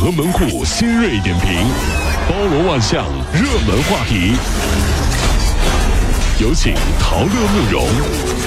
和门户新锐点评，包罗万象，热门话题。有请陶乐慕容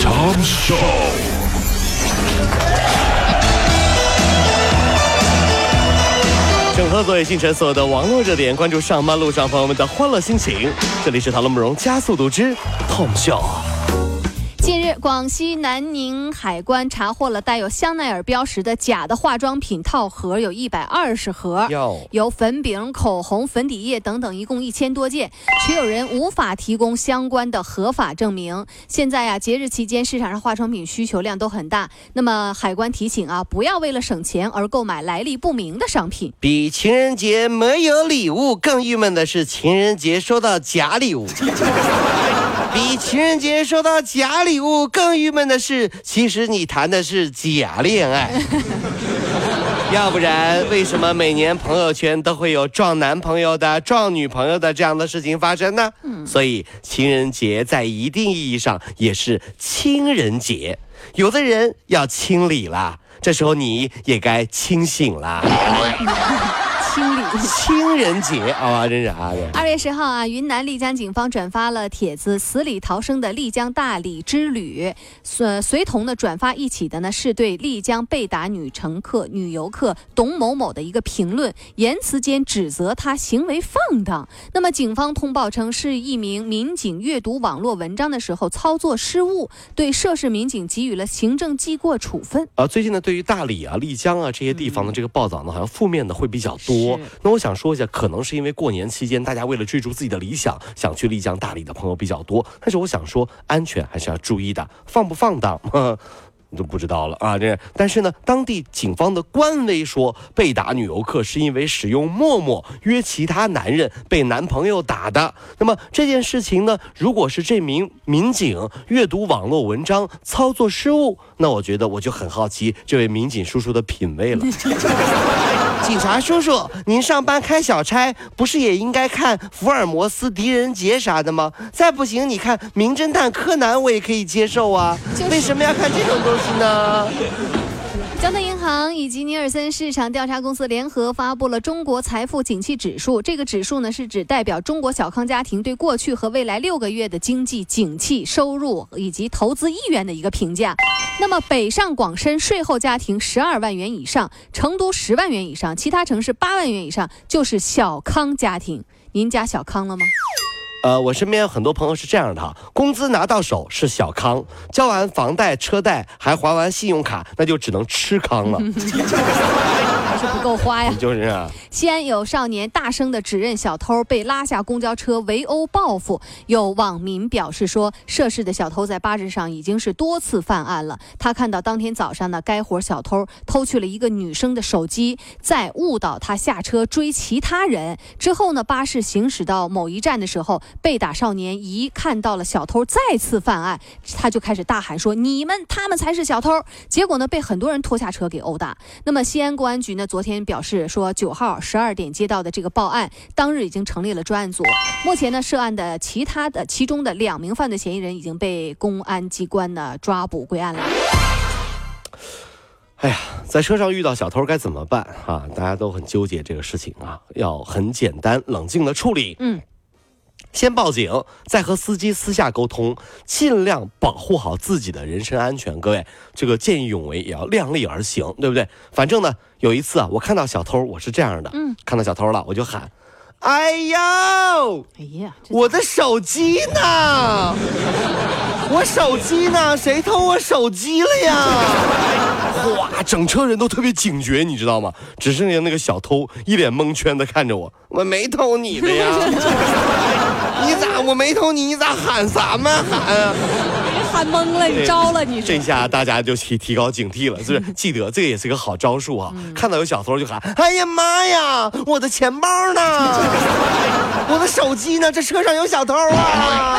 长寿。整合昨夜星辰所有的网络热点，关注上班路上朋友们的欢乐心情。这里是陶乐慕容加速度之 Tom Show。广西南宁海关查获了带有香奈儿标识的假的化妆品套盒，有一百二十盒，有粉饼、口红、粉底液等等，一共一千多件，持有人无法提供相关的合法证明。现在啊，节日期间市场上化妆品需求量都很大，那么海关提醒啊，不要为了省钱而购买来历不明的商品。比情人节没有礼物更郁闷的是，情人节收到假礼物。比情人节收到假礼物更郁闷的是，其实你谈的是假恋爱。要不然，为什么每年朋友圈都会有撞男朋友的、撞女朋友的这样的事情发生呢？所以，情人节在一定意义上也是亲人节。有的人要清理了，这时候你也该清醒了。情人节啊，真是啊！二月十号啊，云南丽江警方转发了帖子，死里逃生的丽江大理之旅。随随同呢转发一起的呢，是对丽江被打女乘客、女游客董某某的一个评论，言辞间指责她行为放荡。那么警方通报称，是一名民警阅读网络文章的时候操作失误，对涉事民警给予了行政记过处分。啊，最近呢，对于大理啊、丽江啊这些地方的这个报道呢，好像负面的会比较多。那我想说一下，可能是因为过年期间，大家为了追逐自己的理想，想去丽江、大理的朋友比较多。但是我想说，安全还是要注意的，放不放荡？都不知道了啊！这但是呢，当地警方的官微说，被打女游客是因为使用陌陌约其他男人被男朋友打的。那么这件事情呢，如果是这名民警阅读网络文章操作失误，那我觉得我就很好奇这位民警叔叔的品味了。警察叔叔，您上班开小差，不是也应该看福尔摩斯、狄仁杰啥的吗？再不行，你看名侦探柯南，我也可以接受啊。为什么要看这种东西呢？交通银行以及尼尔森市场调查公司联合发布了中国财富景气指数。这个指数呢，是指代表中国小康家庭对过去和未来六个月的经济景气、收入以及投资意愿的一个评价。那么，北上广深税后家庭十二万元以上，成都十万元以上，其他城市八万元以上就是小康家庭。您家小康了吗？呃，我身边有很多朋友是这样的哈，工资拿到手是小康，交完房贷车贷还还完信用卡，那就只能吃糠了。是不够花呀，就是啊。西安有少年大声的指认小偷被拉下公交车围殴报复，有网民表示说，涉事的小偷在巴士上已经是多次犯案了。他看到当天早上呢，该伙小偷偷去了一个女生的手机，在误导她下车追其他人之后呢，巴士行驶到某一站的时候，被打少年一看到了小偷再次犯案，他就开始大喊说：“你们他们才是小偷！”结果呢，被很多人拖下车给殴打。那么西安公安局呢？昨天表示说，九号十二点接到的这个报案，当日已经成立了专案组。目前呢，涉案的其他的其中的两名犯罪嫌疑人已经被公安机关呢抓捕归案了。哎呀，在车上遇到小偷该怎么办啊？大家都很纠结这个事情啊，要很简单冷静的处理。嗯。先报警，再和司机私下沟通，尽量保护好自己的人身安全。各位，这个见义勇为也要量力而行，对不对？反正呢，有一次啊，我看到小偷，我是这样的，嗯，看到小偷了，我就喊：“哎呦，哎呀，我的手机呢？我手机呢？谁偷我手机了呀？” 哗，整车人都特别警觉，你知道吗？只剩下那个小偷一脸蒙圈的看着我，我没偷你的呀。你咋我没偷你？你咋喊咱们喊啊？喊懵了，你招了你。这下大家就提提高警惕了，是不是？记得这个也是个好招数啊！看到有小偷就喊：哎呀妈呀，我的钱包呢？我的手机呢？这车上有小偷啊！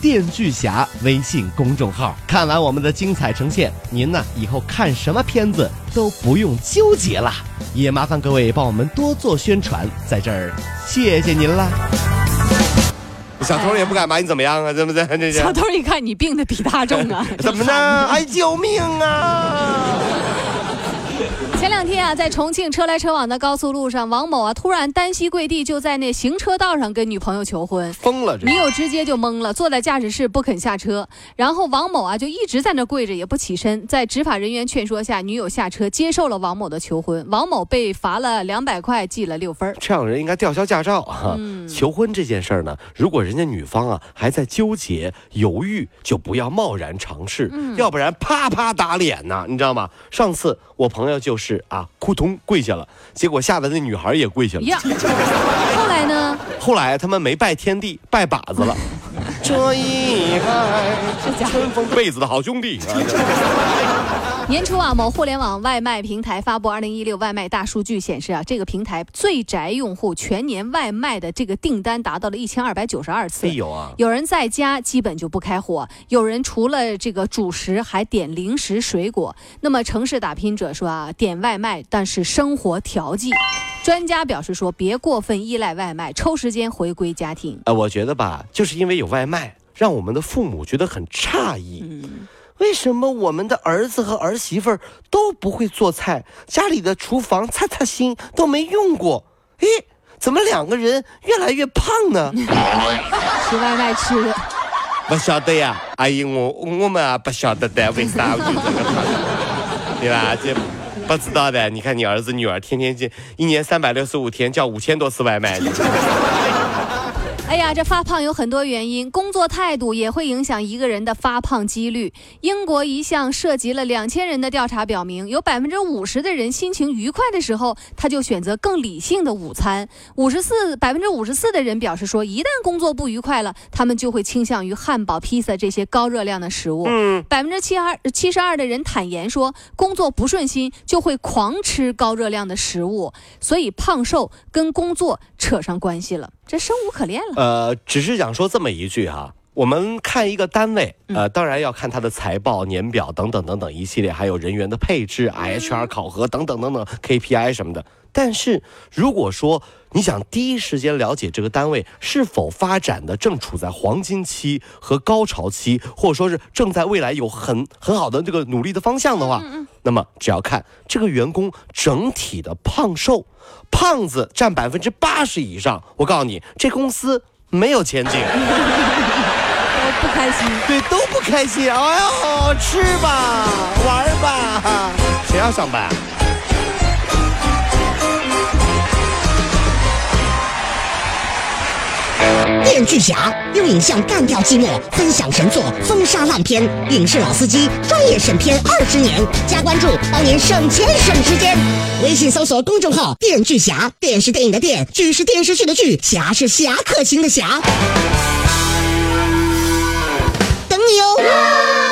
电锯侠微信公众号。看完我们的精彩呈现，您呢以后看什么片子都不用纠结了。也麻烦各位帮我们多做宣传，在这儿谢谢您啦。小偷也不敢把你怎么样啊，对不对？这小偷一看你病的比他重啊，怎么呢？哎，救命啊！前两天啊，在重庆车来车往的高速路上，王某啊突然单膝跪地，就在那行车道上跟女朋友求婚，疯了！女友直接就懵了，坐在驾驶室不肯下车。然后王某啊就一直在那跪着也不起身。在执法人员劝说下，女友下车接受了王某的求婚。王某被罚了两百块，记了六分。这样人应该吊销驾照啊！求婚这件事儿呢，如果人家女方啊还在纠结犹豫，就不要贸然尝试，要不然啪啪打脸呐，你知道吗？上次我朋友就是。是啊，扑通跪下了，结果吓得那女孩也跪下了。呀，后来呢？后来他们没拜天地，拜把子了。这一拜，春风被子的好兄弟。年初啊，某互联网外卖平台发布二零一六外卖大数据显示啊，这个平台最宅用户全年外卖的这个订单达到了一千二百九十二次。哎呦啊！有人在家基本就不开火，有人除了这个主食还点零食水果。那么城市打拼者说啊，点外卖但是生活调剂。专家表示说，别过分依赖外卖，抽时间回归家庭。呃，我觉得吧，就是因为有外卖，让我们的父母觉得很诧异。嗯。为什么我们的儿子和儿媳妇儿都不会做菜？家里的厨房擦擦新都没用过。诶，怎么两个人越来越胖呢？吃外卖吃的。不晓得呀，阿姨，我我们啊不晓得的，为啥就这个胖？对吧？这不知道的。你看你儿子女儿天天就一年三百六十五天叫五千多次外卖。哎呀，这发胖有很多原因，工作态度也会影响一个人的发胖几率。英国一项涉及了两千人的调查表明，有百分之五十的人心情愉快的时候，他就选择更理性的午餐。五十四百分之五十四的人表示说，一旦工作不愉快了，他们就会倾向于汉堡、披萨这些高热量的食物。嗯，百分之七二七十二的人坦言说，工作不顺心就会狂吃高热量的食物。所以胖瘦跟工作扯上关系了。这生无可恋了。呃，只是想说这么一句哈，我们看一个单位，呃，当然要看它的财报、年表等等等等一系列，还有人员的配置、HR 考核等等等等 KPI 什么的。但是如果说你想第一时间了解这个单位是否发展的正处在黄金期和高潮期，或者说是正在未来有很很好的这个努力的方向的话，那么只要看这个员工整体的胖瘦。胖子占百分之八十以上，我告诉你，这公司没有前景，不开心，对，都不开心。哎呦，吃吧，玩吧，谁要上班？电锯侠用影像干掉寂寞，分享神作，封杀烂片。影视老司机专业审片二十年，加关注帮您省钱省时间。微信搜索公众号“电锯侠”，电视电影的电，剧是电视剧的剧，侠是侠客行的侠。等你哦。